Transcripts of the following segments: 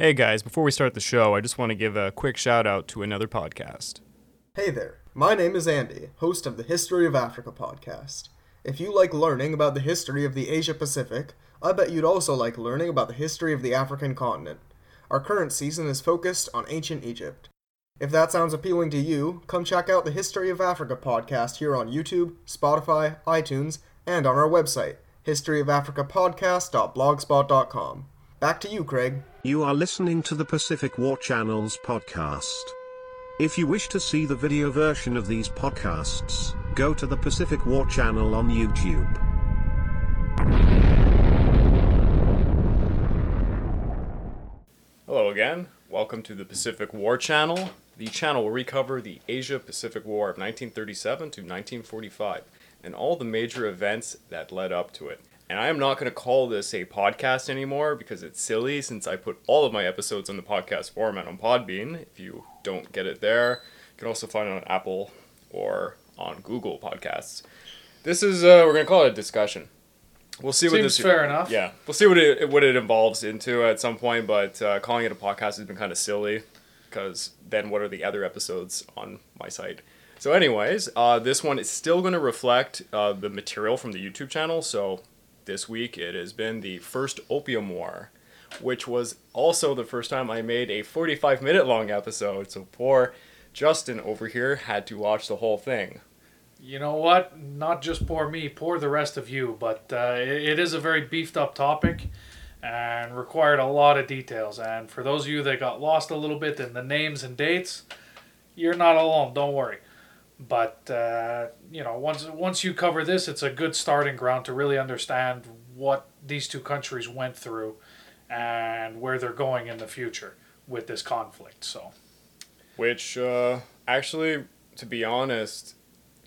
Hey guys, before we start the show, I just want to give a quick shout out to another podcast. Hey there, my name is Andy, host of the History of Africa podcast. If you like learning about the history of the Asia Pacific, I bet you'd also like learning about the history of the African continent. Our current season is focused on ancient Egypt. If that sounds appealing to you, come check out the History of Africa podcast here on YouTube, Spotify, iTunes, and on our website, historyofafricapodcast.blogspot.com. Back to you, Craig. You are listening to the Pacific War Channel's podcast. If you wish to see the video version of these podcasts, go to the Pacific War Channel on YouTube. Hello again. Welcome to the Pacific War Channel. The channel will recover the Asia Pacific War of 1937 to 1945 and all the major events that led up to it. And I am not going to call this a podcast anymore because it's silly since I put all of my episodes on the podcast format on Podbean. If you don't get it there, you can also find it on Apple or on Google Podcasts. This is, uh, we're going to call it a discussion. We'll see what Seems this fair enough. Yeah, we'll see what it what it involves into at some point. But uh, calling it a podcast has been kind of silly because then what are the other episodes on my site? So, anyways, uh, this one is still going to reflect uh, the material from the YouTube channel. So, this week it has been the first Opium War, which was also the first time I made a 45 minute long episode. So, poor Justin over here had to watch the whole thing. You know what? Not just poor me, poor the rest of you. But uh, it, is a very beefed up topic and required a lot of details. And for those of you that got lost a little bit in the names and dates, you're not alone. Don't worry. But uh, you know, once once you cover this, it's a good starting ground to really understand what these two countries went through and where they're going in the future with this conflict. So. Which, uh, actually, to be honest,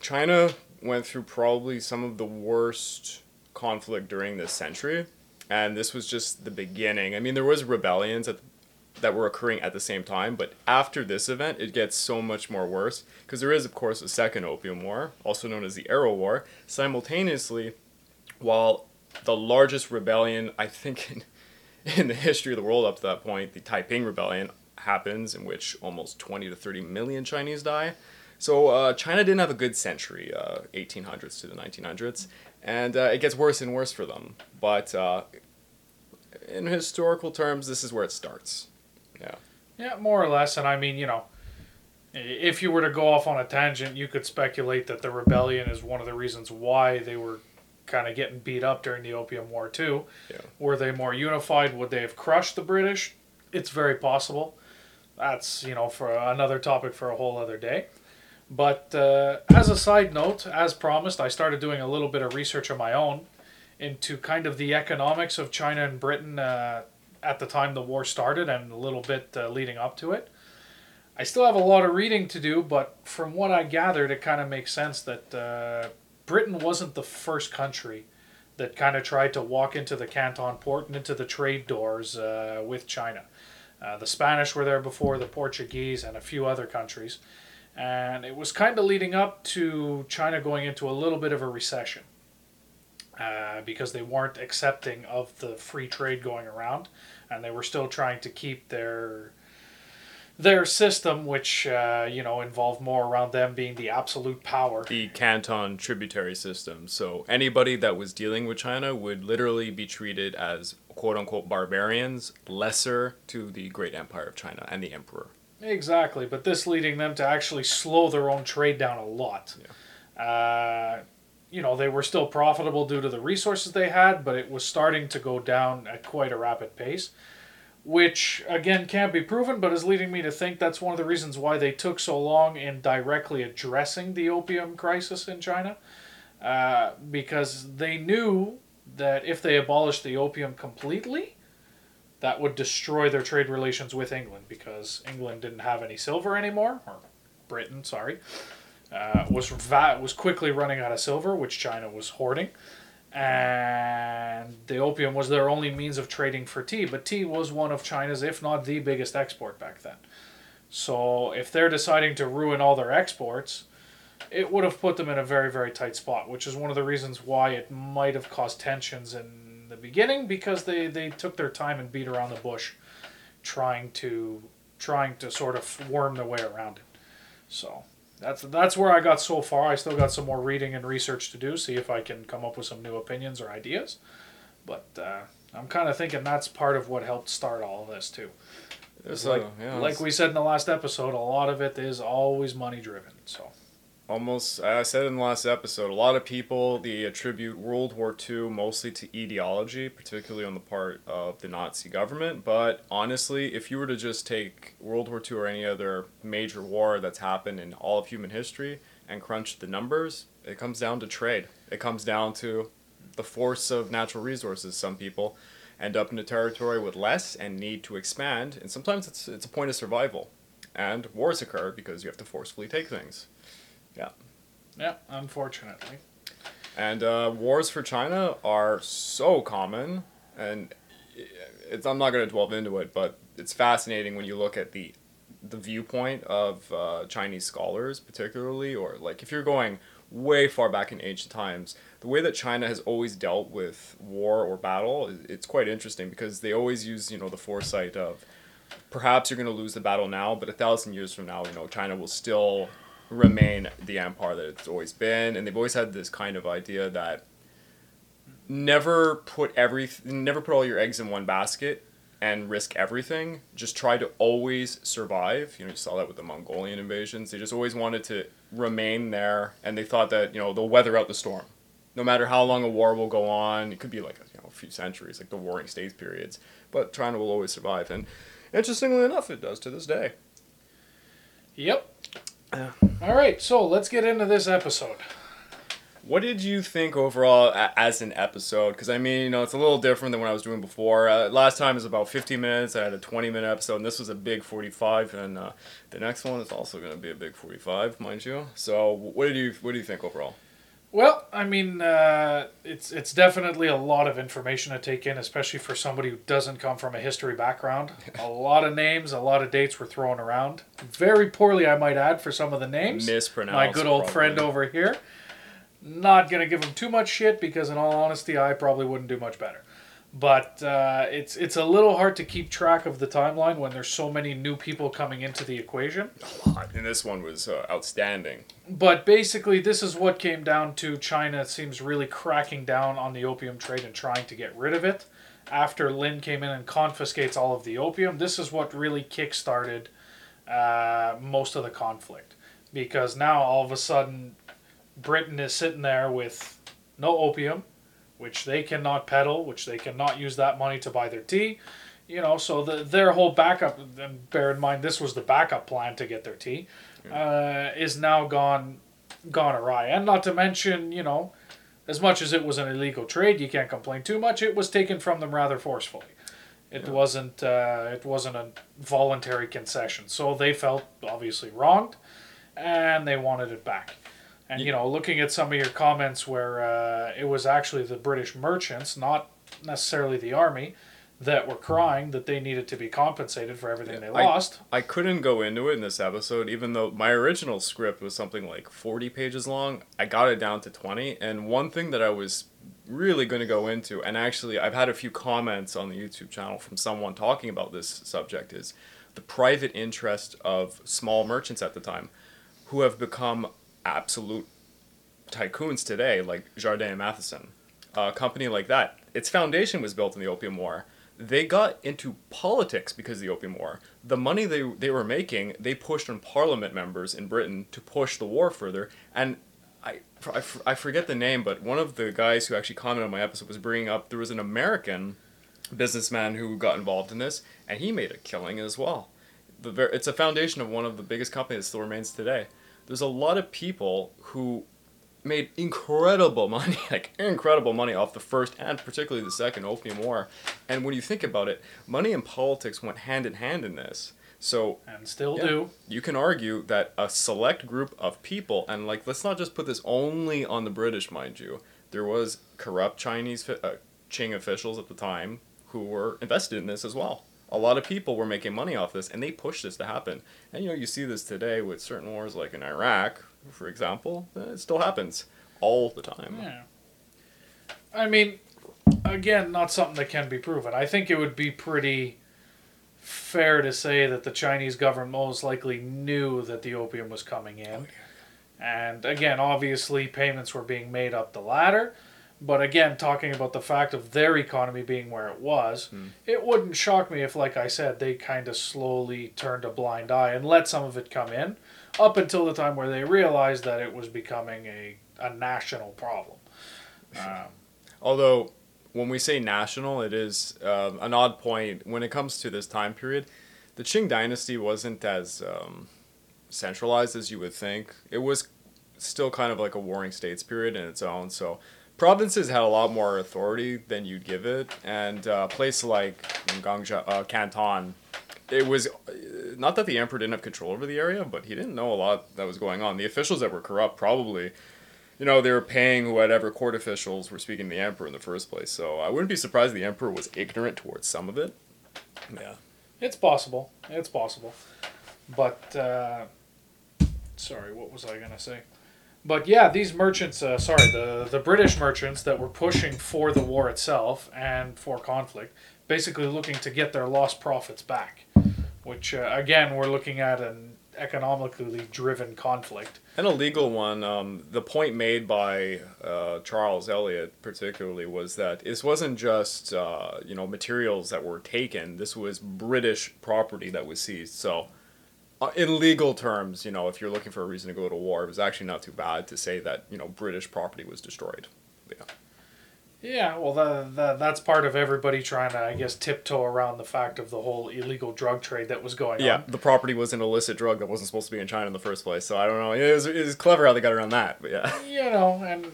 China went through probably some of the worst conflict during this century, and this was just the beginning. I mean, there was rebellions at, that were occurring at the same time, but after this event, it gets so much more worse because there is, of course, a second Opium War, also known as the Arrow War. Simultaneously, while the largest rebellion, I think, in, in the history of the world up to that point, the Taiping Rebellion, happens in which almost 20 to 30 million Chinese die. So uh, China didn't have a good century, uh, 1800s to the 1900s, and uh, it gets worse and worse for them. But uh, in historical terms, this is where it starts. Yeah. Yeah, more or less. And I mean, you know, if you were to go off on a tangent, you could speculate that the rebellion is one of the reasons why they were kind of getting beat up during the Opium War too. Yeah. Were they more unified? Would they have crushed the British? It's very possible. That's you know for another topic for a whole other day. But uh, as a side note, as promised, I started doing a little bit of research of my own into kind of the economics of China and Britain uh, at the time the war started and a little bit uh, leading up to it. I still have a lot of reading to do, but from what I gathered, it kind of makes sense that uh, Britain wasn't the first country that kind of tried to walk into the Canton port and into the trade doors uh, with China. Uh, the Spanish were there before, the Portuguese, and a few other countries. And it was kind of leading up to China going into a little bit of a recession uh, because they weren't accepting of the free trade going around, and they were still trying to keep their their system, which uh, you know involved more around them being the absolute power. The Canton tributary system. So anybody that was dealing with China would literally be treated as quote unquote barbarians, lesser to the great empire of China and the emperor. Exactly, but this leading them to actually slow their own trade down a lot. Uh, you know, they were still profitable due to the resources they had, but it was starting to go down at quite a rapid pace, which again can't be proven, but is leading me to think that's one of the reasons why they took so long in directly addressing the opium crisis in China, uh, because they knew that if they abolished the opium completely, that would destroy their trade relations with England because England didn't have any silver anymore, or Britain, sorry, uh, was va- was quickly running out of silver, which China was hoarding, and the opium was their only means of trading for tea. But tea was one of China's, if not the biggest export back then. So if they're deciding to ruin all their exports, it would have put them in a very very tight spot, which is one of the reasons why it might have caused tensions in the beginning because they they took their time and beat around the bush trying to trying to sort of worm their way around it. So that's that's where I got so far. I still got some more reading and research to do, see if I can come up with some new opinions or ideas. But uh, I'm kind of thinking that's part of what helped start all of this too. It's like yeah, like we said in the last episode, a lot of it is always money driven. So almost I said in the last episode, a lot of people they attribute World War II mostly to ideology, particularly on the part of the Nazi government. But honestly, if you were to just take World War II or any other major war that's happened in all of human history and crunch the numbers, it comes down to trade. It comes down to the force of natural resources. Some people end up in a territory with less and need to expand, and sometimes it's it's a point of survival. And wars occur because you have to forcefully take things. Yeah, Yeah, unfortunately. And uh, wars for China are so common, and it's, I'm not going to delve into it, but it's fascinating when you look at the the viewpoint of uh, Chinese scholars, particularly, or like if you're going way far back in ancient times, the way that China has always dealt with war or battle, it's quite interesting because they always use you know the foresight of perhaps you're going to lose the battle now, but a thousand years from now, you know, China will still remain the empire that it's always been, and they've always had this kind of idea that never put every never put all your eggs in one basket and risk everything. Just try to always survive. You know, you saw that with the Mongolian invasions. They just always wanted to remain there, and they thought that you know they'll weather out the storm. No matter how long a war will go on, it could be like you know a few centuries, like the Warring States periods. But China will always survive, and interestingly enough, it does to this day. Yep. All right, so let's get into this episode. What did you think overall as an episode? Because I mean, you know, it's a little different than what I was doing before. Uh, last time was about 15 minutes. I had a 20 minute episode, and this was a big 45. And uh, the next one is also going to be a big 45, mind you. So, what did you what do you think overall? Well, I mean, uh, it's it's definitely a lot of information to take in, especially for somebody who doesn't come from a history background. a lot of names, a lot of dates were thrown around, very poorly, I might add, for some of the names. Mispronounced. My good old friend over here. Not gonna give him too much shit because, in all honesty, I probably wouldn't do much better. But uh, it's it's a little hard to keep track of the timeline when there's so many new people coming into the equation. And this one was uh, outstanding. But basically, this is what came down to China seems really cracking down on the opium trade and trying to get rid of it. After Lin came in and confiscates all of the opium, this is what really kick-started uh, most of the conflict. Because now, all of a sudden, Britain is sitting there with no opium, which they cannot peddle, which they cannot use that money to buy their tea. You know, so the, their whole backup, and bear in mind this was the backup plan to get their tea, uh, is now gone gone awry. And not to mention, you know, as much as it was an illegal trade, you can't complain too much. It was taken from them rather forcefully. It wasn't uh, it wasn't a voluntary concession, so they felt obviously wronged, and they wanted it back. And you know, looking at some of your comments where uh, it was actually the British merchants, not necessarily the army, that were crying that they needed to be compensated for everything they I- lost. I couldn't go into it in this episode, even though my original script was something like 40 pages long. I got it down to 20. And one thing that I was really going to go into, and actually, I've had a few comments on the YouTube channel from someone talking about this subject, is the private interest of small merchants at the time who have become absolute tycoons today, like Jardine and Matheson. A company like that, its foundation was built in the Opium War. They got into politics because of the Opium War. The money they, they were making, they pushed on parliament members in Britain to push the war further. And I, I, I forget the name, but one of the guys who actually commented on my episode was bringing up there was an American businessman who got involved in this, and he made a killing as well. The it's a foundation of one of the biggest companies that still remains today. There's a lot of people who made incredible money, like incredible money off the first and particularly the second Opium War. And when you think about it, money and politics went hand in hand in this. So And still yeah. do. You can argue that a select group of people, and like, let's not just put this only on the British, mind you. There was corrupt Chinese uh, Qing officials at the time who were invested in this as well. A lot of people were making money off this, and they pushed this to happen. And you know, you see this today with certain wars, like in Iraq, for example. It still happens all the time. Yeah. I mean, again, not something that can be proven. I think it would be pretty fair to say that the Chinese government most likely knew that the opium was coming in. Oh, and again, obviously, payments were being made up the ladder. But again, talking about the fact of their economy being where it was, it wouldn't shock me if, like I said, they kind of slowly turned a blind eye and let some of it come in up until the time where they realized that it was becoming a, a national problem. Um, Although, when we say national, it is um, an odd point when it comes to this time period. The Qing dynasty wasn't as um, centralized as you would think. It was still kind of like a warring states period in its own. So, provinces had a lot more authority than you'd give it, and uh, a place like Gangja, uh, Canton, it was uh, not that the emperor didn't have control over the area, but he didn't know a lot that was going on. The officials that were corrupt probably you know, they were paying whatever court officials were speaking to the emperor in the first place. So I wouldn't be surprised the emperor was ignorant towards some of it. Yeah. It's possible. It's possible. But uh, sorry, what was I gonna say? But yeah, these merchants. Uh, sorry, the the British merchants that were pushing for the war itself and for conflict, basically looking to get their lost profits back. Which uh, again, we're looking at an economically driven conflict. And a legal one. Um, the point made by uh, Charles Elliot, particularly, was that this wasn't just uh, you know materials that were taken. This was British property that was seized. So, in legal terms, you know, if you're looking for a reason to go to war, it was actually not too bad to say that you know British property was destroyed. Yeah. Yeah, well, the, the, that's part of everybody trying to, I guess, tiptoe around the fact of the whole illegal drug trade that was going Yeah, on. Yeah, the property was an illicit drug that wasn't supposed to be in China in the first place. So I don't know. It was, it was clever how they got around that. But yeah. you know, and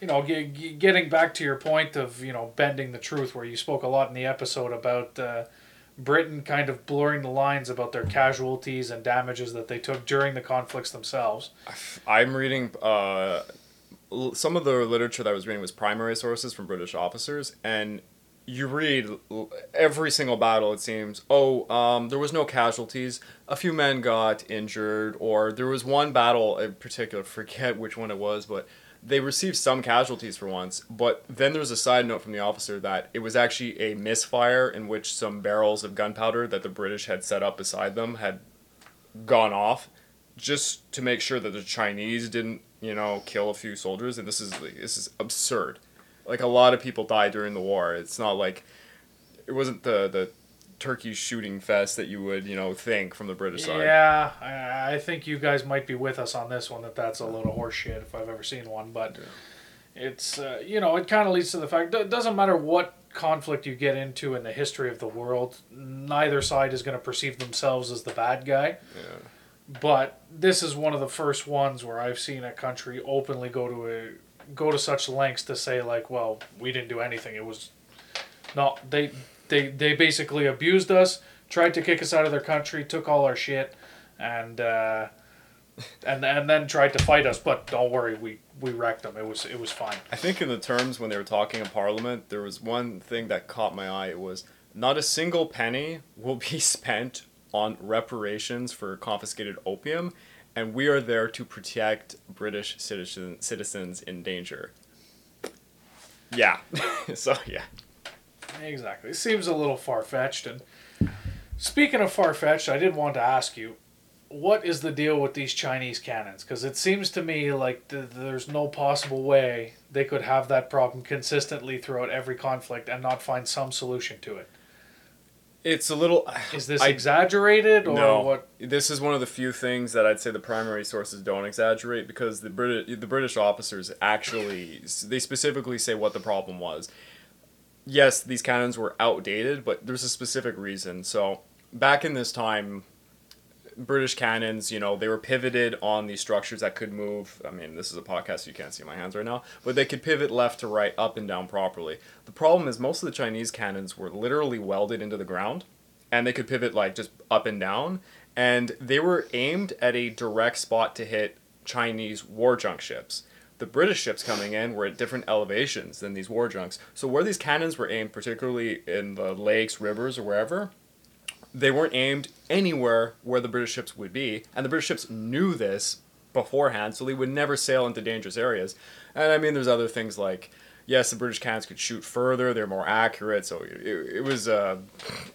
you know, ge- ge- getting back to your point of you know bending the truth, where you spoke a lot in the episode about uh, Britain kind of blurring the lines about their casualties and damages that they took during the conflicts themselves. I'm reading uh, some of the literature that I was reading was primary sources from British officers, and you read every single battle. It seems, oh, um, there was no casualties. A few men got injured, or there was one battle in particular. Forget which one it was, but they received some casualties for once. But then there's a side note from the officer that it was actually a misfire in which some barrels of gunpowder that the British had set up beside them had gone off just to make sure that the Chinese didn't, you know, kill a few soldiers. And this is this is absurd. Like a lot of people died during the war. It's not like it wasn't the the turkey shooting fest that you would you know think from the British side. Yeah, I, I think you guys might be with us on this one. That that's a load of horseshit if I've ever seen one. But it's uh, you know it kind of leads to the fact it doesn't matter what conflict you get into in the history of the world, neither side is going to perceive themselves as the bad guy. Yeah. But this is one of the first ones where I've seen a country openly go to a go to such lengths to say like, well, we didn't do anything. It was not they they they basically abused us, tried to kick us out of their country, took all our shit, and uh, and and then tried to fight us. But don't worry, we we wrecked them. It was it was fine. I think in the terms when they were talking in Parliament, there was one thing that caught my eye. It was not a single penny will be spent on reparations for confiscated opium, and we are there to protect British citizen, citizens in danger. Yeah. so yeah. Exactly. It seems a little far fetched. And speaking of far fetched, I did want to ask you, what is the deal with these Chinese cannons? Because it seems to me like th- there's no possible way they could have that problem consistently throughout every conflict and not find some solution to it. It's a little. Is this I- exaggerated or no, what? This is one of the few things that I'd say the primary sources don't exaggerate because the British the British officers actually they specifically say what the problem was. Yes, these cannons were outdated, but there's a specific reason. So back in this time, British cannons, you know, they were pivoted on these structures that could move. I mean, this is a podcast, you can't see my hands right now, but they could pivot left to right, up and down properly. The problem is most of the Chinese cannons were literally welded into the ground, and they could pivot like just up and down, and they were aimed at a direct spot to hit Chinese war junk ships. The British ships coming in were at different elevations than these war junks. So where these cannons were aimed, particularly in the lakes, rivers, or wherever, they weren't aimed anywhere where the British ships would be, and the British ships knew this beforehand, so they would never sail into dangerous areas. And I mean, there's other things like, yes, the British cannons could shoot further; they're more accurate. So it, it was uh,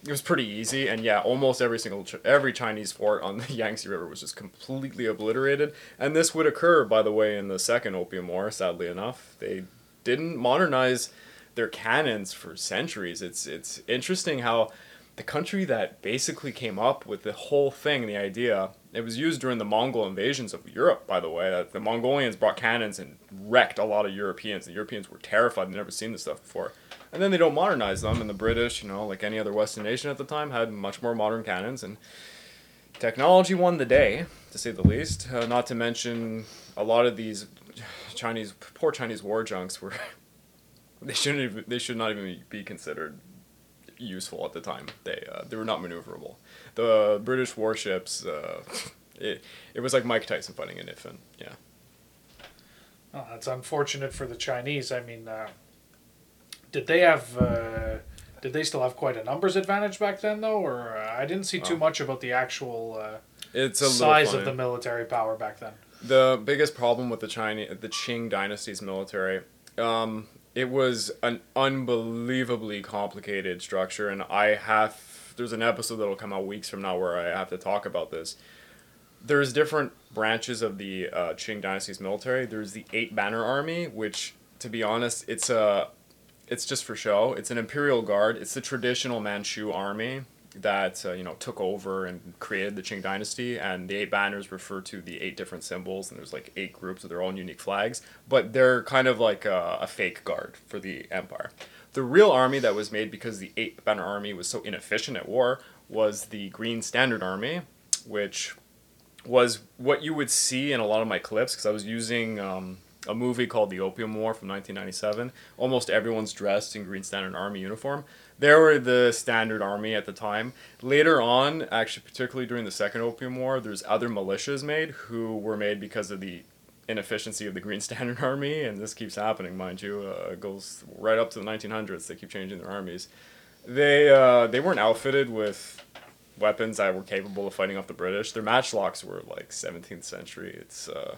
it was pretty easy. And yeah, almost every single every Chinese fort on the Yangtze River was just completely obliterated. And this would occur, by the way, in the Second Opium War. Sadly enough, they didn't modernize their cannons for centuries. It's it's interesting how the country that basically came up with the whole thing, the idea, it was used during the Mongol invasions of Europe, by the way. The Mongolians brought cannons and wrecked a lot of Europeans. The Europeans were terrified; they'd never seen this stuff before. And then they don't modernize them, and the British, you know, like any other Western nation at the time, had much more modern cannons, and technology won the day, to say the least. Uh, not to mention a lot of these Chinese, poor Chinese war junks were. They shouldn't. Even, they should not even be considered useful at the time. They uh, they were not maneuverable. The British warships, uh, it it was like Mike Tyson fighting an infant. Yeah. Oh, that's unfortunate for the Chinese. I mean, uh, did they have? Uh, did they still have quite a numbers advantage back then, though? Or uh, I didn't see too Oh. much about the actual uh, It's a size of the military power back then. The biggest problem with the Chinese, the Qing dynasty's military, um, it was an unbelievably complicated structure, and I have there's an episode that'll come out weeks from now where I have to talk about this. There's different branches of the uh, Qing dynasty's military. There's the Eight Banner Army, which, to be honest, it's a it's just for show. It's an imperial guard. It's the traditional Manchu army that uh, you know took over and created the Qing dynasty. And the eight banners refer to the eight different symbols, and there's like eight groups with their own unique flags. But they're kind of like a, a fake guard for the empire. The real army that was made because the eight banner army was so inefficient at war was the Green Standard Army, which was what you would see in a lot of my clips because I was using um, a movie called The Opium War from 1997. Almost everyone's dressed in Green Standard Army uniform. They were the standard army at the time. Later on, actually, particularly during the Second Opium War, there's other militias made who were made because of the inefficiency of the Green Standard Army, and this keeps happening, mind you. Uh, goes right up to the 1900s. They keep changing their armies. They uh, they weren't outfitted with weapons that were capable of fighting off the British. Their matchlocks were like 17th century. It's uh,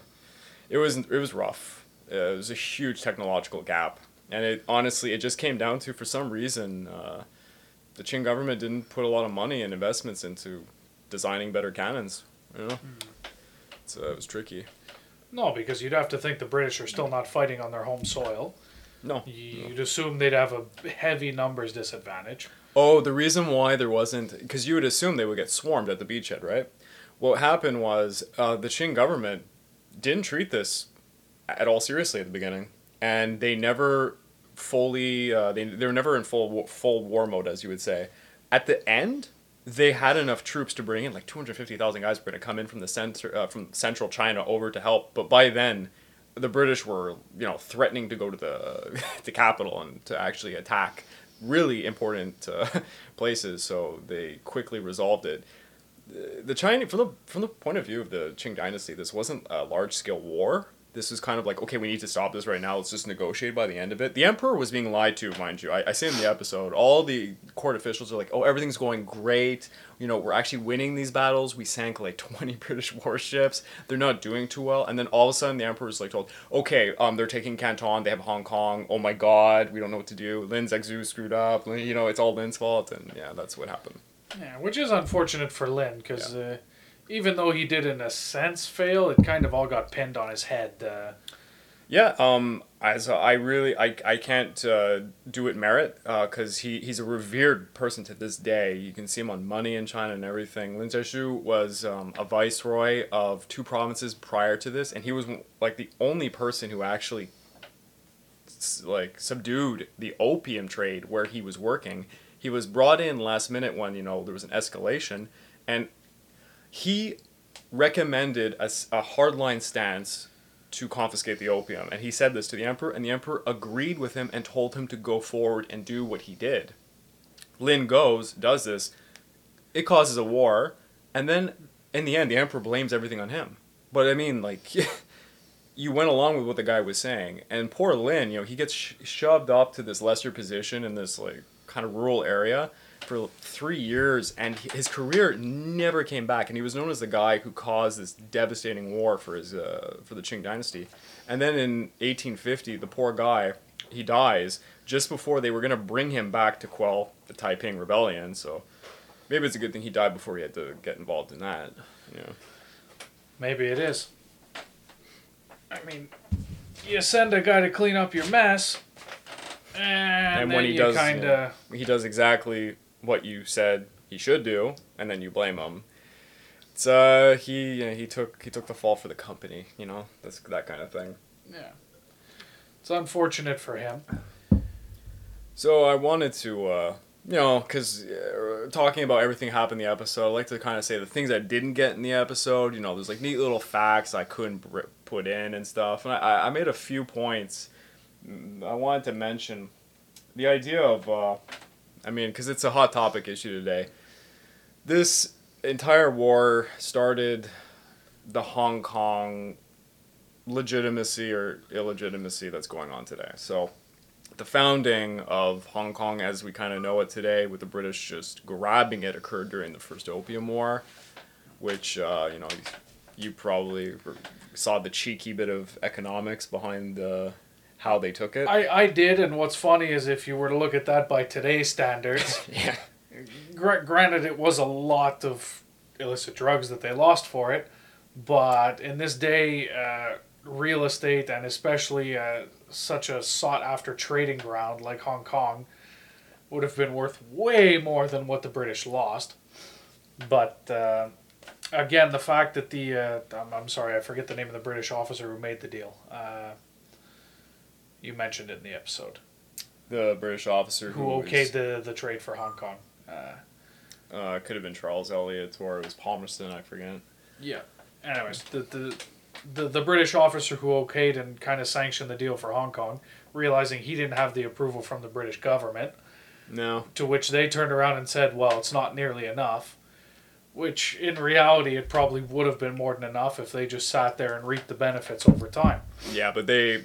it was it was rough. Uh, it was a huge technological gap, and it honestly it just came down to for some reason uh, the Qing government didn't put a lot of money and investments into designing better cannons. You know, so it was tricky. No, because you'd have to think the British are still not fighting on their home soil. No. You'd assume they'd have a heavy numbers disadvantage. Oh, the reason why there wasn't, because you would assume they would get swarmed at the beachhead, right? What happened was uh, the Qing government didn't treat this at all seriously at the beginning, and they never fully, uh, they, they were never in full full war mode, as you would say. At the end, they had enough troops to bring in, like two hundred fifty thousand guys were going to come in from the center, uh, from central China over to help. But by then, the British were, you know, threatening to go to the the capital and to actually attack really important uh, places. So they quickly resolved it. The Chinese, from the from the point of view of the Qing Dynasty, this wasn't a large scale war. This was kind of like, okay, we need to stop this right now. Let's just negotiate by the end of it. The emperor was being lied to, mind you. I, I say in the episode, all the court officials are like, oh, everything's going great. You know, we're actually winning these battles. We sank like 20 British warships. They're not doing too well. And then all of a sudden, the emperor emperor's like told, okay, um, they're taking Canton. They have Hong Kong. Oh my God, we don't know what to do. Lin Zexu screwed up. You know, it's all Lin's fault. And yeah, that's what happened. Yeah, which is unfortunate for Lin, because uh, even though he did in a sense fail, it kind of all got pinned on his head. Uh, Yeah, um, as I really, I, I can't uh, do it merit because he, he's a revered person to this day. You can see him on Money in China and everything. Lin Zexu was um, a viceroy of two provinces prior to this, and he was like the only person who actually like subdued the opium trade where he was working. He was brought in last minute when you know there was an escalation, and he recommended a hardline stance to confiscate the opium. And he said this to the emperor, and the emperor agreed with him and told him to go forward and do what he did. Lin goes, does this, it causes a war, and then in the end, the emperor blames everything on him. But I mean, like, you went along with what the guy was saying, and poor Lin, you know, he gets sh- shoved up to this lesser position in this like kind of rural area for three years, and his career never came back. And he was known as the guy who caused this devastating war for his uh, for the Qing dynasty. And then in 1850, the poor guy, he dies just before they were gonna bring him back to quell the Taiping rebellion. So maybe it's a good thing he died before he had to get involved in that. Yeah. Maybe it is. I mean, you send a guy to clean up your mess, and, And then when he you does, kind of yeah, he does exactly what you said he should do, and then you blame him. It's uh he you know, he took he took the fall for the company. You know that's that kind of thing. yeah. It's unfortunate for him. So I wanted to, uh, you know, because uh, talking about everything happened in the episode, I like to kind of say the things I didn't get in the episode. You know, there's like neat little facts I couldn't br- put in and stuff. And I, I made a few points. Mm, I wanted to mention the idea of, uh, I mean, because it's a hot topic issue today. This entire war started the Hong Kong legitimacy or illegitimacy that's going on today. So the founding of Hong Kong as we kind of know it today, with the British just grabbing it, occurred during the First Opium War, which uh, you know you probably saw the cheeky bit of economics behind the how they took it. I, I did, and what's funny is if you were to look at that by today's standards, yeah, gr- granted it was a lot of illicit drugs that they lost for it, but in this day, uh, real estate and especially uh, such a sought after trading ground like Hong Kong would have been worth way more than what the British lost. But uh, again, the fact that the uh, I'm, I'm sorry, I forget the name of the British officer who made the deal. You mentioned it in the episode. the British officer Who who, okayed was- the, the trade for Hong Kong. Uh, uh, could have been Charles Elliot or it was Palmerston, I forget. Yeah. Anyways, the, the the the British officer who okayed and kind of sanctioned the deal for Hong Kong, realizing he didn't have the approval from the British government, No, to which they turned around and said, "Well, it's not nearly enough." Which in reality, it probably would have been more than enough if they just sat there and reaped the benefits over time. Yeah, but they,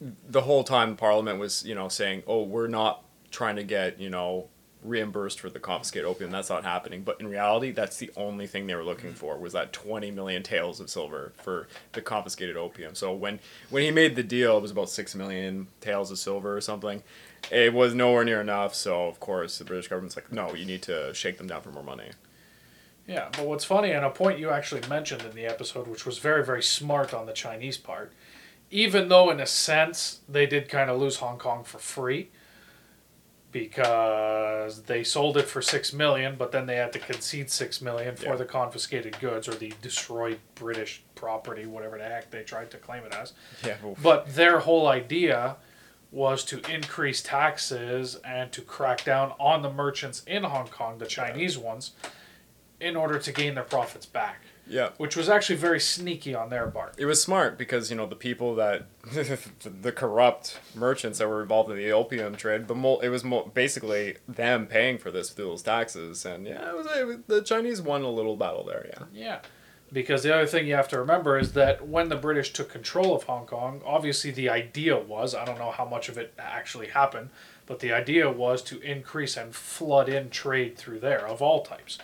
the whole time Parliament was, you know, saying, "Oh, we're not trying to get, you know, reimbursed for the confiscated opium. That's not happening." But in reality, that's the only thing they were looking for was that twenty million taels of silver for the confiscated opium. So when when he made the deal, it was about six million taels of silver or something. It was nowhere near enough. So of course, the British government's like, "No, you need to shake them down for more money." Yeah, but what's funny, and a point you actually mentioned in the episode, which was very, very smart on the Chinese part, even though in a sense they did kind of lose Hong Kong for free, because they sold it for six million, but then they had to concede six million for Yeah. the confiscated goods or the destroyed British property, whatever the heck they tried to claim it as. Yeah, But their whole idea was to increase taxes and to crack down on the merchants in Hong Kong, the Chinese ones, in order to gain their profits back, yeah. which was actually very sneaky on their part. It was smart because you know the people that the corrupt merchants that were involved in the opium trade. The mo- it was mo- basically them paying for this through those taxes, and yeah, it was, it was the Chinese won a little battle there. Yeah, Yeah. Because the other thing you have to remember is that when the British took control of Hong Kong, obviously the idea was I don't know how much of it actually happened, but the idea was to increase and flood in trade through there of all types,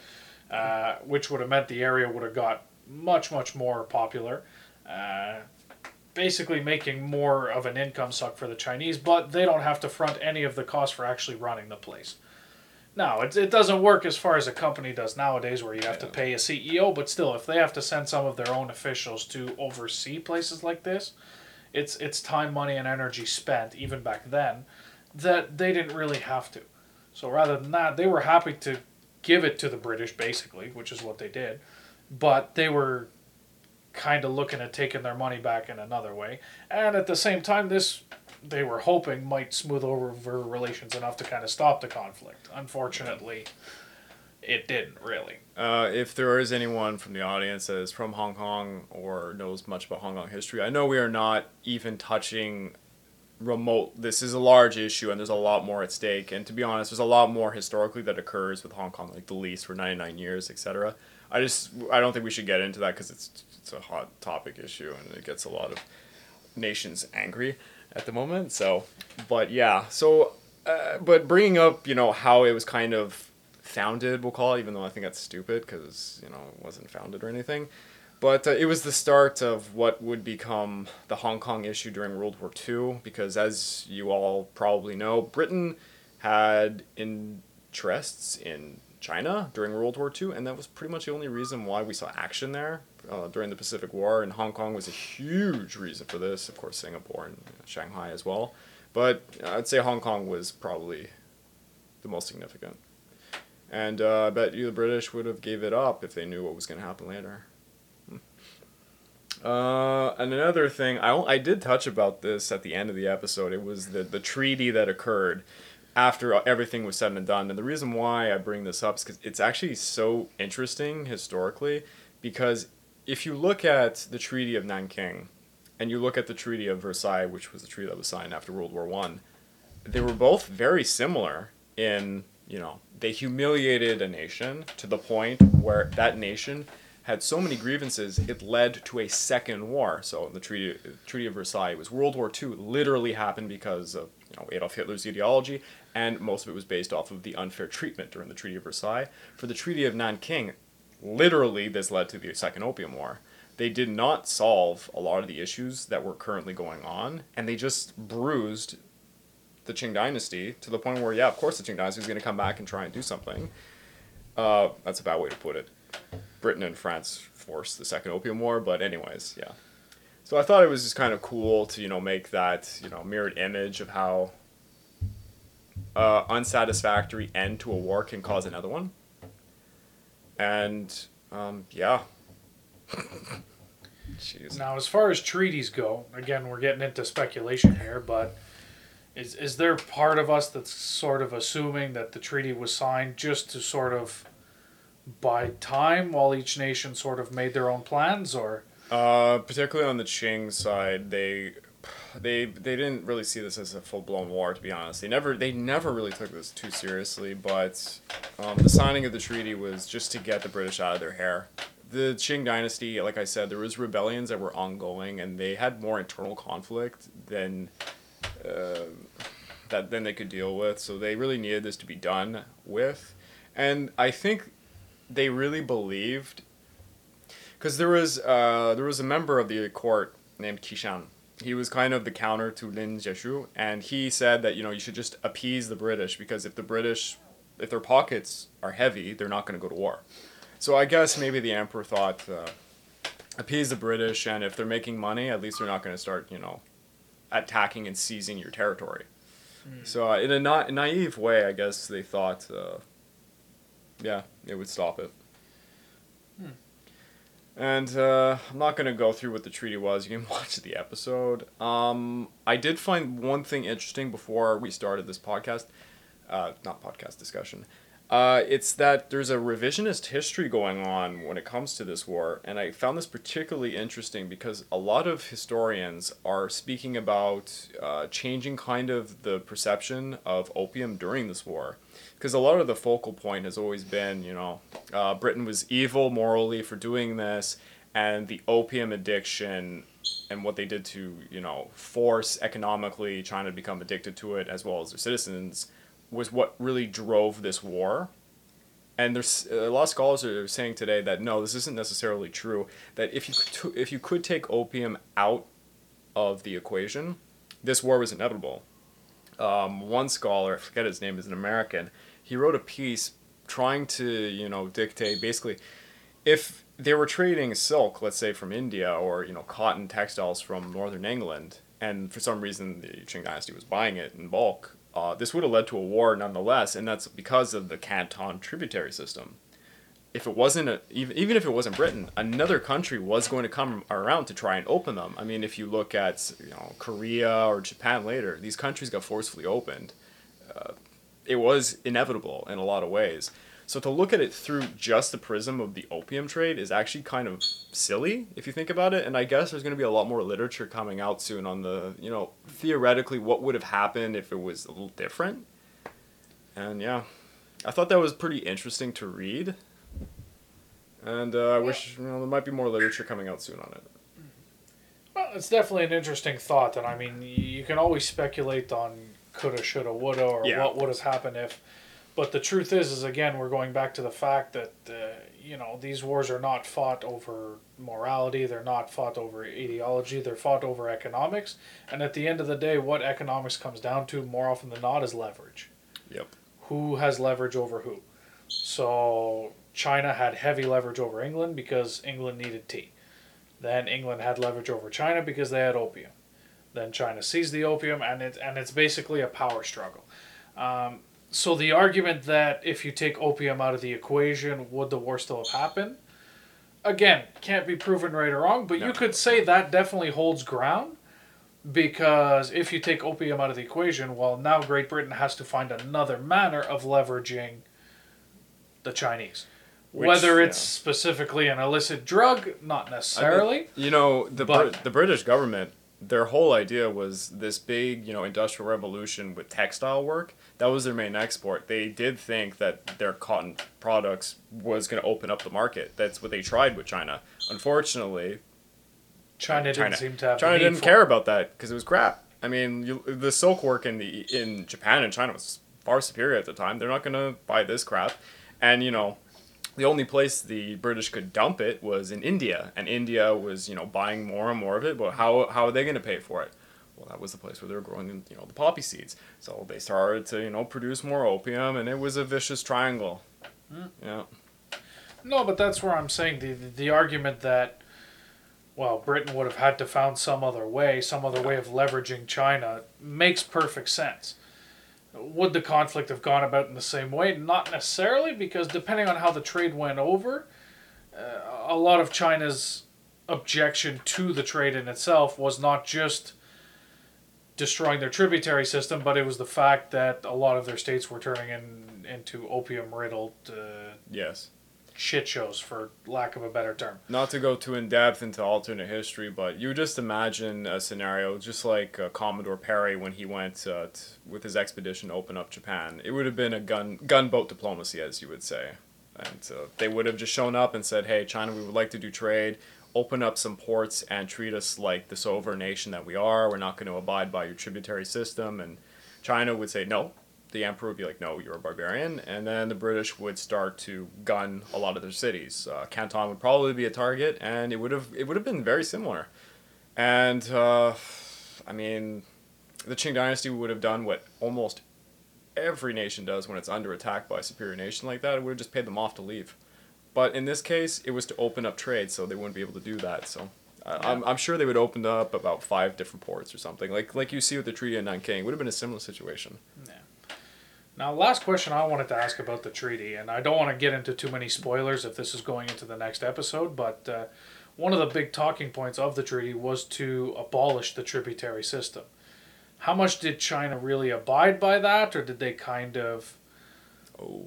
uh, which would have meant the area would have got much, much more popular. Uh, basically making more of an income suck for the Chinese, but they don't have to front any of the cost for actually running the place. Now, it, it doesn't work as far as a company does nowadays, where you have to pay a CEO. But still, if they have to send some of their own officials to oversee places like this, it's it's time, money, and energy spent even back then that they didn't really have to. So rather than that, they were happy to give it to the British, basically, which is what they did. But they were kind of looking at taking their money back in another way. And at the same time, this they were hoping might smooth over relations enough to kind of stop the conflict. Unfortunately, it didn't really. uh, if there is anyone from the audience that is from Hong Kong or knows much about Hong Kong history, I know we are not even touching remote. This is a large issue, and there's a lot more at stake. And to be honest, there's a lot more historically that occurs with Hong Kong, like the lease for 99 years, etc. I just I don't think we should get into that because it's it's a hot topic issue and it gets a lot of nations angry at the moment. So, but yeah, so uh, but bringing up you know how it was kind of founded, we'll call it, even though I think that's stupid because you know it wasn't founded or anything. But uh, it was the start of what would become the Hong Kong issue during World War II, because as you all probably know, Britain had interests in China during World War II, and that was pretty much the only reason why we saw action there uh, during the Pacific War. And Hong Kong was a huge reason for this, of course, Singapore and Shanghai as well. But I'd say Hong Kong was probably the most significant. And uh, I bet you the British would have gave it up if they knew what was going to happen later. Uh, and another thing, I, I did touch about this at the end of the episode. It was the, the treaty that occurred after everything was said and done. And the reason why I bring this up is because it's actually so interesting historically. Because if you look at the Treaty of Nanking and you look at the Treaty of Versailles, which was the treaty that was signed after World War One, they were both very similar in, you know, they humiliated a nation to the point where that nation had so many grievances it led to a second war. So the Treaty Treaty of Versailles was World War II literally happened because of you know Adolf Hitler's ideology, and most of it was based off of the unfair treatment during the Treaty of Versailles. For the Treaty of Nanking, literally this led to the Second Opium War. They did not solve a lot of the issues that were currently going on, and they just bruised the Qing dynasty to the point where, yeah, of course the Qing dynasty is going to come back and try and do something. Uh, that's a bad way to put it. Britain and France forced the Second Opium War, but anyways, yeah. So I thought it was just kind of cool to you know make that you know mirrored image of how uh, unsatisfactory end to a war can cause another one. And um, yeah. Jeez. Now, as far as treaties go, again, we're getting into speculation here, but is is there part of us that's sort of assuming that the treaty was signed just to sort of buy time while each nation sort of made their own plans, or Uh, particularly on the Qing side, they they they didn't really see this as a full blown war. To be honest, they never they never really took this too seriously. But um, the signing of the treaty was just to get the British out of their hair. The Qing dynasty, like I said, there was rebellions that were ongoing, and they had more internal conflict than uh, that than they could deal with. So they really needed this to be done with, and I think they really believed because there was uh, there was a member of the court named Qishan. He was kind of the counter to Lin Zexu, and he said that you know you should just appease the British because if the British, if their pockets are heavy, they're not going to go to war. So I guess maybe the emperor thought uh, appease the British, and if they're making money, at least they're not going to start you know attacking and seizing your territory. So uh, in a na- naive way, I guess they thought, uh, yeah, it would stop it. And uh, I'm not going to go through what the treaty was. You can watch the episode. Um, I did find one thing interesting before we started this podcast. Uh, not podcast discussion. Uh, it's that there's a revisionist history going on when it comes to this war. And I found this particularly interesting because a lot of historians are speaking about uh, changing kind of the perception of opium during this war because a lot of the focal point has always been, you know, uh, Britain was evil morally for doing this, and the opium addiction and what they did to, you know, force economically China to become addicted to it as well as their citizens was what really drove this war. And there's a lot of scholars are saying today that no, this isn't necessarily true. That if you could, if you could take opium out of the equation, this war was inevitable. Um, one scholar, I forget his name, is an American. He wrote a piece trying to, you know, dictate basically if they were trading silk, let's say from India, or you know, cotton textiles from northern England, and for some reason the Qing dynasty was buying it in bulk, uh, this would have led to a war nonetheless, and that's because of the Canton tributary system. If it wasn't a, even even if it wasn't Britain, another country was going to come around to try and open them. I mean, if you look at you know Korea or Japan later, these countries got forcefully opened. Uh, it was inevitable in a lot of ways. So to look at it through just the prism of the opium trade is actually kind of silly if you think about it. And I guess there's going to be a lot more literature coming out soon on the, you know, theoretically what would have happened if it was a little different. And yeah, I thought that was pretty interesting to read. And uh, I wish you know there might be more literature coming out soon on it. well, it's definitely an interesting thought. And I mean, you can always speculate on coulda, shoulda, woulda, or Yeah. what would have happened if. But the truth is, is again, we're going back to the fact that uh, you know these wars are not fought over morality. They're not fought over ideology. They're fought over economics. And at the end of the day, what economics comes down to more often than not is leverage. Yep. Who has leverage over who? So China had heavy leverage over England because England needed tea. Then England had leverage over China because they had opium. Then China seized the opium, and it and it's basically a power struggle. Um, so the argument that if you take opium out of the equation, would the war still have happened? Again, can't be proven right or wrong, but No. you could say that definitely holds ground because if you take opium out of the equation, well, now Great Britain has to find another manner of leveraging the Chinese. Which, Whether yeah. it's specifically an illicit drug, not necessarily. You know, the But- Brit- the British government, their whole idea was this big, you know, industrial revolution with textile work. That was their main export. They did think that their cotton products was going to open up the market. That's what they tried with China. Unfortunately, China, China- didn't seem to have China didn't care it. about that because it was crap. I mean, you, the silk work in the in Japan and China was far superior at the time. They're not going to buy this crap, and you know, the only place the British could dump it was in India, and India was you know buying more and more of it. But how how are they going to pay for it? Well, that was the place where they were growing you know the poppy seeds. So they started to you know produce more opium, and it was a vicious triangle. Hmm. Yeah. No, but that's where I'm saying the, the the argument that well, Britain would have had to found some other way, some other way of leveraging China makes perfect sense. Would the conflict have gone about in the same way? Not necessarily, because depending on how the trade went over, uh, a lot of China's objection to the trade in itself was not just destroying their tributary system, but it was the fact that a lot of their states were turning in, into opium riddled uh, Yes. Shit shows, for lack of a better term. not to go too in depth into alternate history, but you just imagine a scenario just like uh, Commodore Perry when he went uh, t- with his expedition to open up Japan. It would have been a gun gunboat diplomacy, as you would say, and uh, they would have just shown up and said, "Hey, China, we would like to do trade." Open up some ports and treat us like the sovereign nation that we are. We're not going to abide by your tributary system. And China would say, no, the emperor would be like, "No, you're a barbarian," and then the British would start to gun a lot of their cities. Uh, Canton would probably be a target, and it would have it would have been very similar. And uh, I mean, the Qing Dynasty would have done what almost every nation does when it's under attack by a superior nation like that. It would have just paid them off to leave. But in this case, it was to open up trade, so they wouldn't be able to do that. So. I I'm, I'm sure they would open up about five different ports or something like like you see with the Treaty of Nanking. It would have been a similar situation. Now, last question I wanted to ask about the treaty, and I don't want to get into too many spoilers if this is going into the next episode, but uh, one of the big talking points of the treaty was to abolish the tributary system. How much did China really abide by that, or did they kind of. Oh,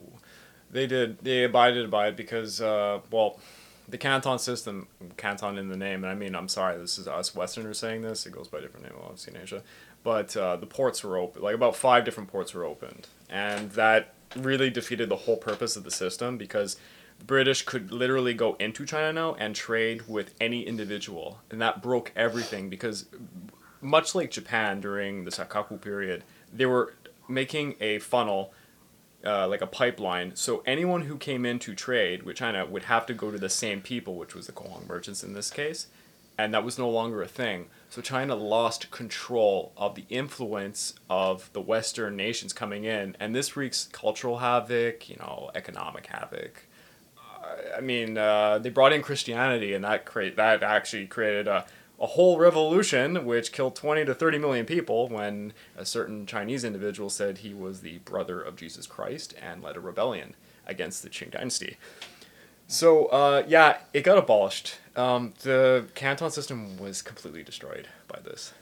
they did. They abided by it because, uh, well, the Canton system, Canton in the name, and I mean, I'm sorry, this is us Westerners saying this. It goes by a different name, obviously in Asia, but uh, the ports were open. Like about five different ports were opened, and that really defeated the whole purpose of the system because the British could literally go into China now and trade with any individual, and that broke everything because much like Japan during the Sakoku period, they were making a funnel, uh, like a pipeline. So anyone who came in to trade with China would have to go to the same people, which was the Cohong merchants in this case, and that was no longer a thing. So China lost control of the influence of the Western nations coming in, and this wreaks cultural havoc, you know, economic havoc. I mean, uh, they brought in Christianity, and that create that actually created a, a whole revolution, which killed twenty to thirty million people. When a certain Chinese individual said he was the brother of Jesus Christ and led a rebellion against the Qing Dynasty. So uh, yeah, it got abolished. Um, the Canton system was completely destroyed by this,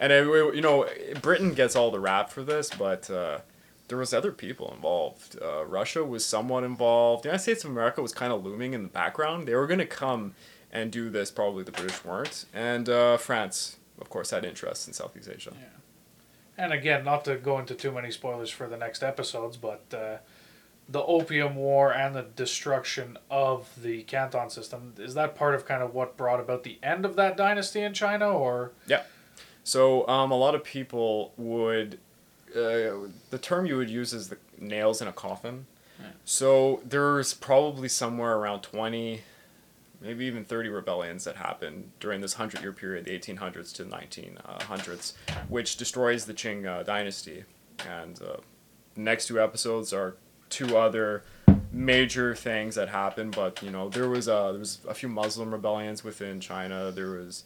and it, you know Britain gets all the rap for this, but. Uh, there was other people involved. Uh, Russia was somewhat involved. The United States of America was kind of looming in the background. They were going to come and do this. Probably the British weren't. And uh, France, of course, had interests in Southeast Asia. Yeah. And again, not to go into too many spoilers for the next episodes, but uh, the Opium War and the destruction of the Canton system, is that part of kind of what brought about the end of that dynasty in China, or. Yeah. So um, a lot of people would. Uh, the term you would use is the nails in a coffin. So there's probably somewhere around 20, maybe even 30 rebellions that happened during this 100 year period, the 1800s to 1900s, which destroys the Qing uh, dynasty. And uh, the next two episodes are two other major things that happened, but you know there was a, there was a few Muslim rebellions within China. There was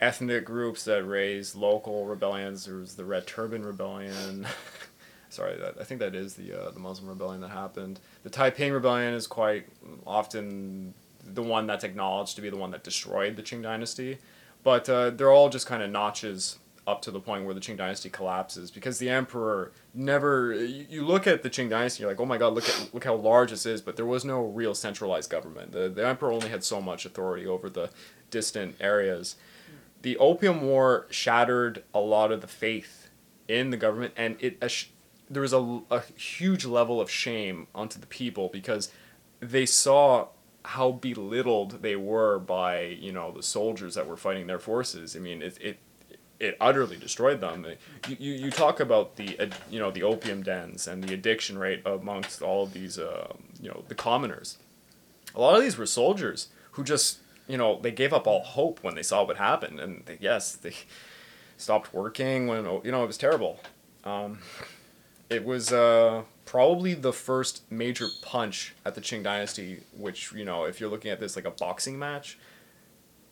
ethnic groups that raised local rebellions. There was the Red Turban Rebellion. Sorry, that, I think that is the uh, the Muslim rebellion that happened. The Taiping Rebellion is quite often the one that's acknowledged to be the one that destroyed the Qing dynasty, but uh, they're all just kind of notches up to the point where the Qing dynasty collapses because the emperor never. You, you look at the Qing dynasty, you're like, oh my god, look at look how large this is, but there was no real centralized government. The the emperor only had so much authority over the distant areas. The Opium War shattered a lot of the faith in the government, and it there was a, a huge level of shame onto the people because they saw how belittled they were by you know the soldiers that were fighting their forces. I mean, it it, it utterly destroyed them. You, you, you talk about the uh, you know the opium dens and the addiction rate amongst all of these uh, you know the commoners. A lot of these were soldiers who just you know they gave up all hope when they saw what happened, and they, yes they stopped working when you know it was terrible. Um, it was uh, probably the first major punch at the Qing Dynasty, which, you know, if you're looking at this like a boxing match,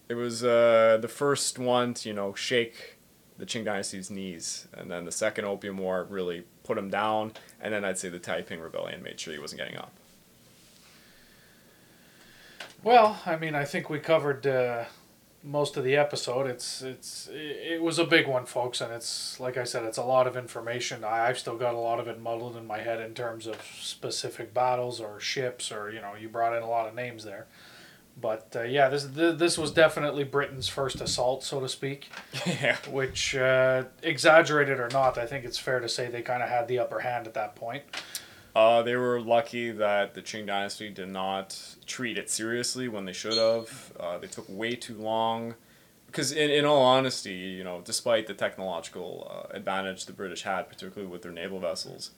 it was uh, the first one to, you know, shake the Qing Dynasty's knees. And then the Second Opium War really put him down. And then I'd say the Taiping Rebellion made sure he wasn't getting up. Well, I mean, I think we covered uh, most of the episode. It's it's it was a big one, folks, and it's like I said, it's a lot of information. I, I've still got a lot of it muddled in my head in terms of specific battles or ships, or you know, you brought in a lot of names there. But uh, yeah, this this was definitely Britain's first assault, so to speak. Yeah. Which, uh, exaggerated or not, I think it's fair to say they kind of had the upper hand at that point. Uh, they were lucky that the Qing dynasty did not treat it seriously when they should have. Uh, they took way too long. Because, in, in all honesty, you know, despite the technological uh, advantage the British had, particularly with their naval vessels,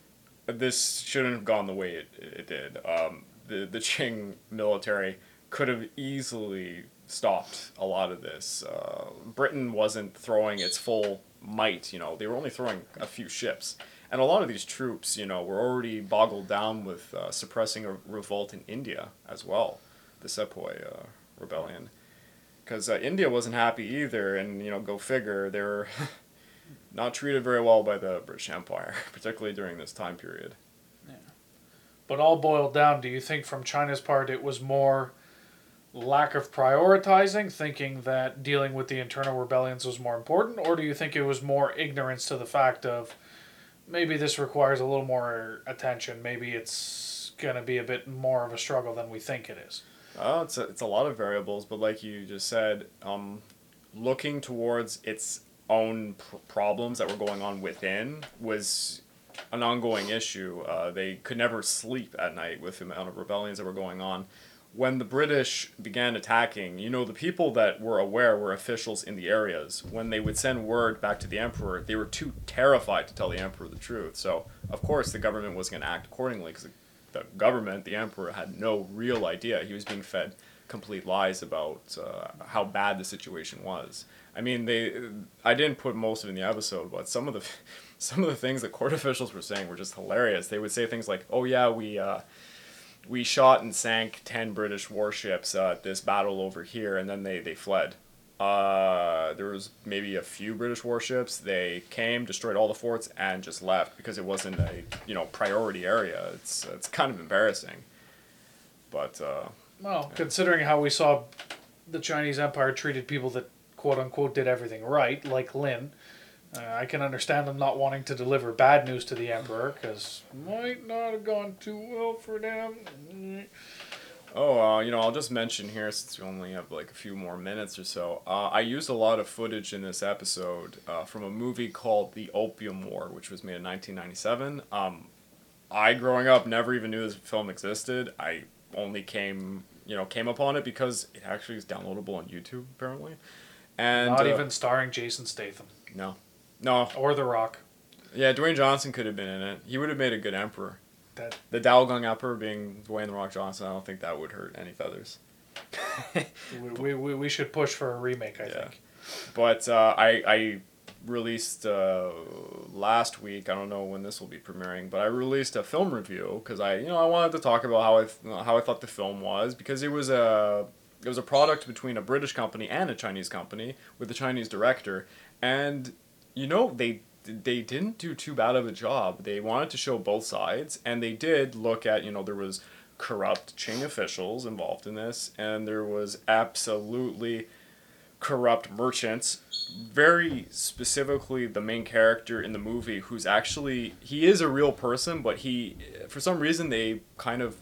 this shouldn't have gone the way it, it did. Um, the, the Qing military could have easily stopped a lot of this. Uh, Britain wasn't throwing its full might, you know, they were only throwing a few ships and a lot of these troops, you know, were already boggled down with uh, suppressing a revolt in India as well, the Sepoy uh, rebellion, because uh, India wasn't happy either, and you know, go figure, they were not treated very well by the British Empire, particularly during this time period. Yeah. But all boiled down, do you think from China's part it was more lack of prioritizing, thinking that dealing with the internal rebellions was more important, or do you think it was more ignorance to the fact of maybe this requires a little more attention. Maybe it's going to be a bit more of a struggle than we think it is. Oh, it's a, it's a lot of variables, but like you just said, um, looking towards its own pr- problems that were going on within was an ongoing issue. Uh, they could never sleep at night with the amount of rebellions that were going on when the British began attacking, you know, the people that were aware were officials in the areas. When they would send word back to the emperor, they were too terrified to tell the emperor the truth. So, of course, the government was going to act accordingly because the government, the emperor, had no real idea. He was being fed complete lies about uh, how bad the situation was. I mean, they. I didn't put most of it in the episode, but some of the, some of the things that court officials were saying were just hilarious. They would say things like, "Oh yeah, we." Uh, we shot and sank 10 British warships uh, at this battle over here, and then they, they fled. Uh, there was maybe a few British warships. They came, destroyed all the forts, and just left because it wasn't a you know priority area. It's it's kind of embarrassing. But uh, well, yeah. considering how we saw the Chinese Empire treated people that quote unquote did everything right, like Lin, uh, I can understand them not wanting to deliver bad news to the emperor because might not have gone too well for them. Oh, uh, you know, I'll just mention here since we only have like a few more minutes or so. Uh, I used a lot of footage in this episode uh, from a movie called The Opium War, which was made in 1997. Um, I, growing up, never even knew this film existed. I only came, you know, came upon it because it actually is downloadable on YouTube, apparently. And not uh, even starring Jason Statham. No, no. Or The Rock. Yeah, Dwayne Johnson could have been in it. He would have made a good emperor. That The Daoguang emperor being Dwayne the Rock Johnson, I don't think that would hurt any feathers. we, we, we, we should push for a remake. I Yeah. think. But uh, I I released uh, last week. I don't know when this will be premiering, but I released a film review because I you know I wanted to talk about how I th- how I thought the film was because it was a it was a product between a British company and a Chinese company with a Chinese director, and you know they they didn't do too bad of a job. They wanted to show both sides, and they did look at you know there was corrupt Qing officials involved in this, and there was absolutely corrupt merchants. Very specifically, the main character in the movie, who's actually he is a real person, but he, for some reason, they kind of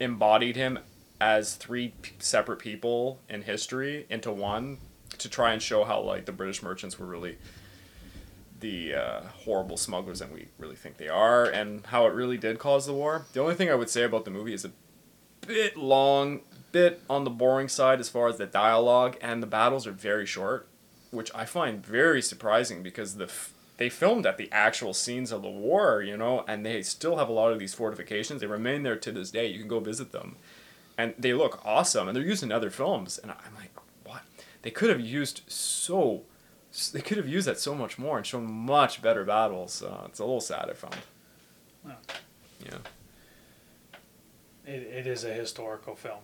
embodied him as three separate people in history into one to try and show how like the British merchants were really the uh, horrible smugglers that we really think they are, and how it really did cause the war. The only thing I would say about the movie is a bit long, bit on the boring side as far as the dialogue, and the battles are very short, which I find very surprising because the f- they filmed at the actual scenes of the war, you know, and they still have a lot of these fortifications. They remain there to this day. You can go visit them, and they look awesome. And they're used in other films, and I'm like, what? They could have used so. They could have used that so much more and shown much better battles. Uh, it's a little sad, I found. Wow. Yeah. It, it is a historical film.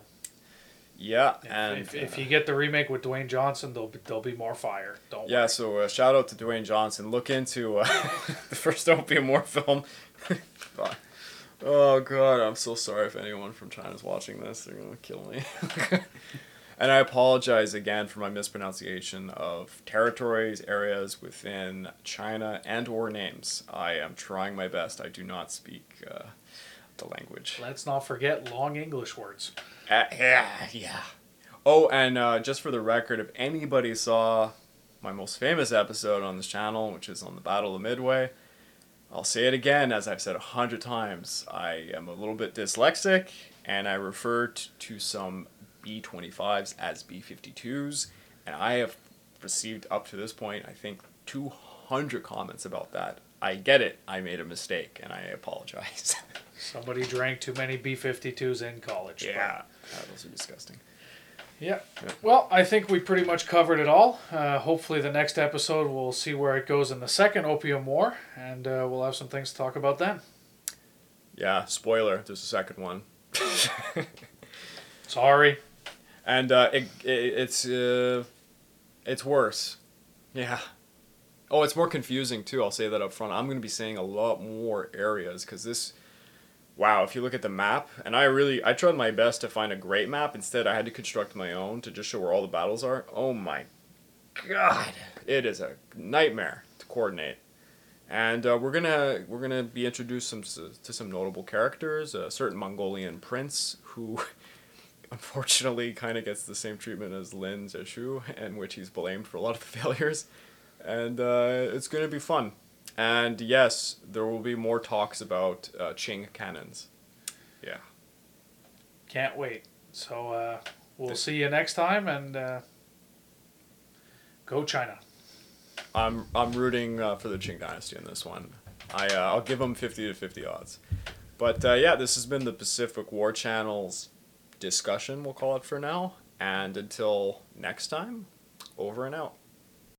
Yeah, If, and if, if uh, you get the remake with Dwayne Johnson, there'll be, there'll be more fire. Don't Yeah, worry. so uh, shout out to Dwayne Johnson. Look into uh, the first Opium War film. oh god, I'm so sorry if anyone from China's watching this. They're gonna kill me. and I apologize again for my mispronunciation of territories, areas within China, and or names. I am trying my best. I do not speak uh, the language. Let's not forget long English words. Uh, yeah, yeah. Oh, and uh, just for the record, if anybody saw my most famous episode on this channel, which is on the Battle of Midway, I'll say it again, as I've said a hundred times. I am a little bit dyslexic, and I refer to some B25s as B52s, and I have received up to this point, I think, 200 comments about that. I get it. I made a mistake, and I apologize. Somebody drank too many B 52s in college. but- yeah, those are disgusting. Yeah. Yeah. Well, I think we pretty much covered it all. Uh, hopefully, the next episode we'll see where it goes in the second Opium War, and uh, we'll have some things to talk about then. Yeah, spoiler. There's a second one, Sorry. And uh, it, it it's uh, it's worse. Yeah. Oh, it's more confusing too. I'll say that up front. I'm gonna be saying a lot more areas because this. Wow, if you look at the map, and I really I tried my best to find a great map. Instead, I had to construct my own to just show where all the battles are. Oh my god, it is a nightmare to coordinate. And uh, we're gonna we're gonna be introduced some to some notable characters. A certain Mongolian prince who, unfortunately, kind of gets the same treatment as Lin Zexu, and which he's blamed for a lot of the failures. And uh, it's gonna be fun. And yes, there will be more talks about uh, Qing cannons. Yeah. Can't wait. So uh, we'll see you next time, and uh, go China. I'm I'm rooting uh, for the Qing Dynasty in this one. I uh, I'll give them fifty to fifty odds. But uh, yeah, this has been the Pacific War Channel's discussion. We'll call it for now. And until next time, over and out.